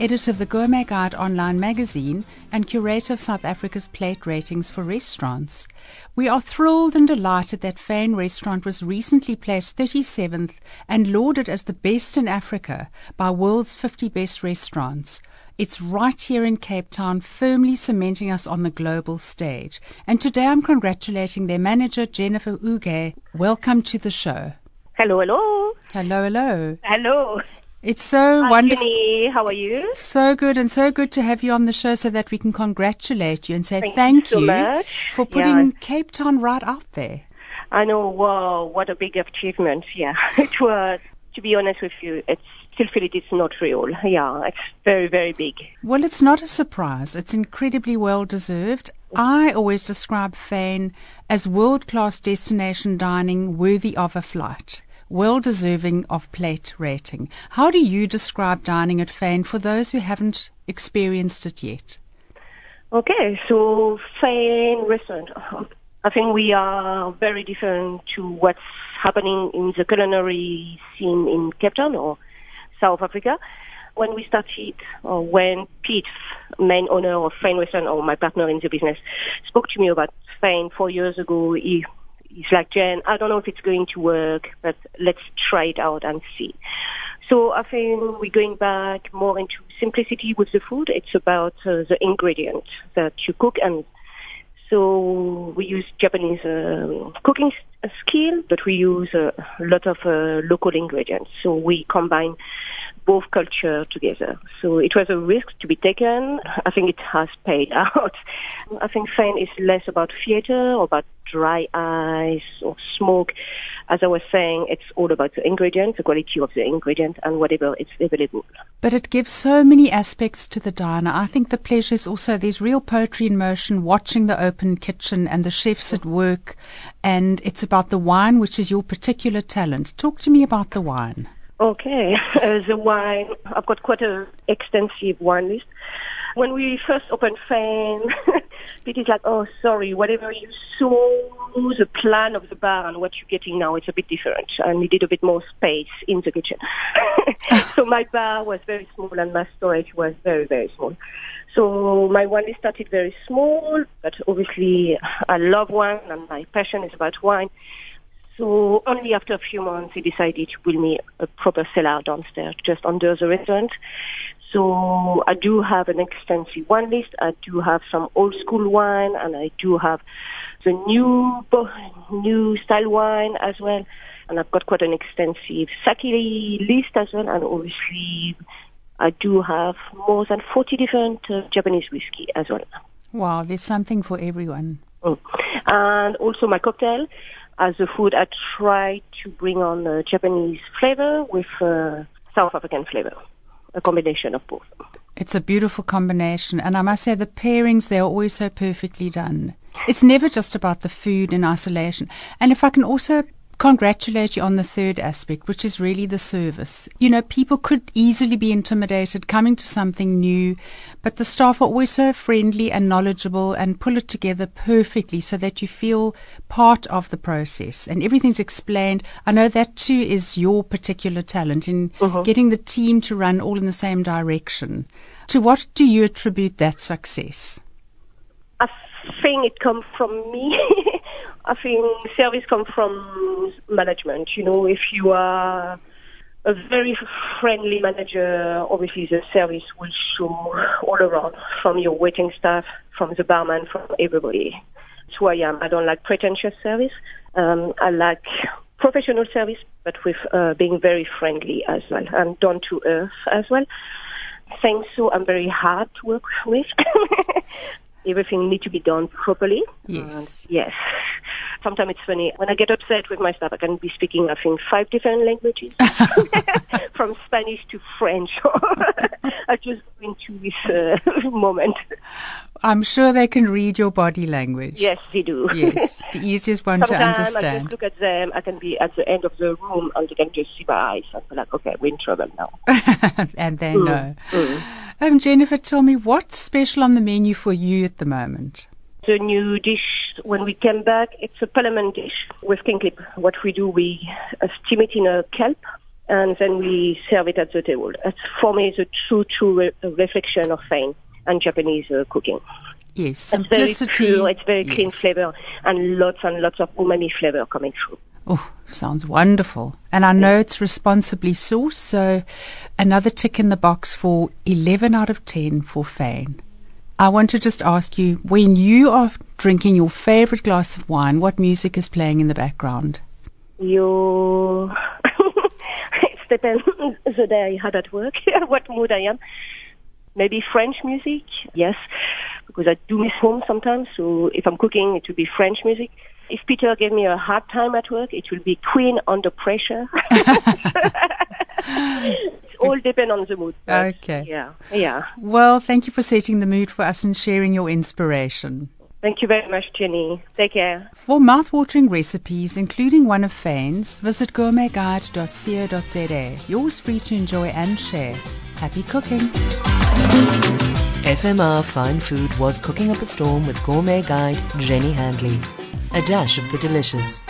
editor of the Gourmet Guide online magazine and curator of South Africa's plate ratings for restaurants. We are thrilled and delighted that FYN Restaurant was recently placed 37th and lauded as the best in Africa by World's 50 Best Restaurants. It's right here in Cape Town, firmly cementing us on the global stage. And today I'm congratulating their manager, Jennifer Hugé. Welcome to the show. Hello, hello. Hello, hello. Hello. It's so Hi, wonderful. Jenny. How are you? So good and so good to have you on the show so that we can congratulate you and say Thank thank, you so for putting Yeah. Cape Town right out there. I know. Wow, what a big achievement. Yeah, it was. To be honest with you, it's still feel it is not real. Yeah, it's very, very big. Well, it's not a surprise. It's incredibly well deserved. I always describe FYN as world class destination dining worthy of a flight, well deserving of plate rating. How do you describe dining at FYN for those who haven't experienced it yet? Okay, so FYN Restaurant. I think we are very different to what's happening in the culinary scene in Cape Town or South Africa. When we started, or when Pete, main owner of FYN Restaurant, or my partner in the business, spoke to me about FYN four years ago, he, he's like, Jen, I don't know if it's going to work, but let's try it out and see. So I think we're going back more into simplicity with the food. It's about uh, the ingredients that you cook and so we use Japanese um, cooking s- skill, but we use a lot of uh, local ingredients. So we combine both culture together. So it was a risk to be taken. I think it has paid out. I think FYN is less about theater or about dry ice or smoke. As I was saying, it's all about the ingredients, the quality of the ingredient, and whatever is available. But it gives so many aspects to the diner. I think the pleasure is also there's real poetry in motion, watching the open kitchen and the chefs at work. And it's about the wine, which is your particular talent. Talk to me about the wine. Okay, the wine, I've got quite an extensive wine list. When we first opened FYN, Is like, oh, sorry, whatever you saw, the plan of the bar and what you're getting now, it's a bit different. I needed a bit more space in the kitchen. so my bar was very small and my storage was very, very small. So my wine started very small, but obviously I love wine and my passion is about wine. So only after a few months, he decided to build me a proper cellar downstairs, just under the restaurant. So I do have an extensive wine list. I do have some old school wine, and I do have the new new style wine as well. And I've got quite an extensive sake list as well. And obviously, I do have more than 40 different uh, Japanese whiskey as well. Wow, there's something for everyone. Mm. And also my cocktail. As a food, I try to bring on uh, Japanese flavor with uh, South African flavor, a combination of both. It's a beautiful combination, and I must say the pairings they are always so perfectly done. It's never just about the food in isolation. And if I can also congratulate you on the third aspect, which is really the service. You know, people could easily be intimidated coming to something new, but the staff are always so friendly and knowledgeable and pull it together perfectly so that you feel part of the process and everything's explained. I know that too is your particular talent in mm-hmm. getting the team to run all in the same direction. To what do you attribute that success? I think it comes from me. I think service comes from management. You know, if you are a very friendly manager, obviously the service will show all around, from your waiting staff, from the barman, from everybody. That's who I am. I don't like pretentious service. Um, I like professional service, but with uh, being very friendly as well and down to earth as well. Thanks so I'm very hard to work with. Everything needs to be done properly. Yes. And yes. sometimes it's funny. When I get upset with my staff, I can be speaking, I think, five different languages, from Spanish to French. I just go into this uh, moment. I'm sure they can read your body language. Yes, they do. Yes, the easiest one to Sometimes I understand. just look at them. I can be at the end of the room and they can just see my eyes. I'm like, okay, we're in trouble now. and they know. Um, Jennifer, tell me what's special on the menu for you at the moment? The new dish, when we came back, it's a parliament dish with kingklip. What we do, we uh, steam it in a kelp and then we serve it at the table. For me it's a true, true re- reflection of Spain and Japanese uh, cooking. Yes, It's very true. It's very clean Yes. flavor and lots and lots of umami flavor coming through. Oh, sounds wonderful. And I know it's responsibly sourced, so another tick in the box for 11 out of 10 for FYN. I want to just ask you when you are drinking your favorite glass of wine, what music is playing in the background? You, it depends the day I had at work, what mood I am. Maybe French music, yes, because I do miss home sometimes. So if I'm cooking, it would be French music. If Peter gave me a hard time at work, it will be Queen under pressure. it all depends on the mood. Okay. Yeah, yeah. Well, thank you for setting the mood for us and sharing your inspiration. Thank you very much, Jenny. Take care. For mouthwatering recipes, including one of FYN's, visit gourmetguide.co.za. Yours free to enjoy and share. Happy cooking! FMR Fine Food was cooking up a storm with gourmet guide Jenny Handley. A dash of the delicious.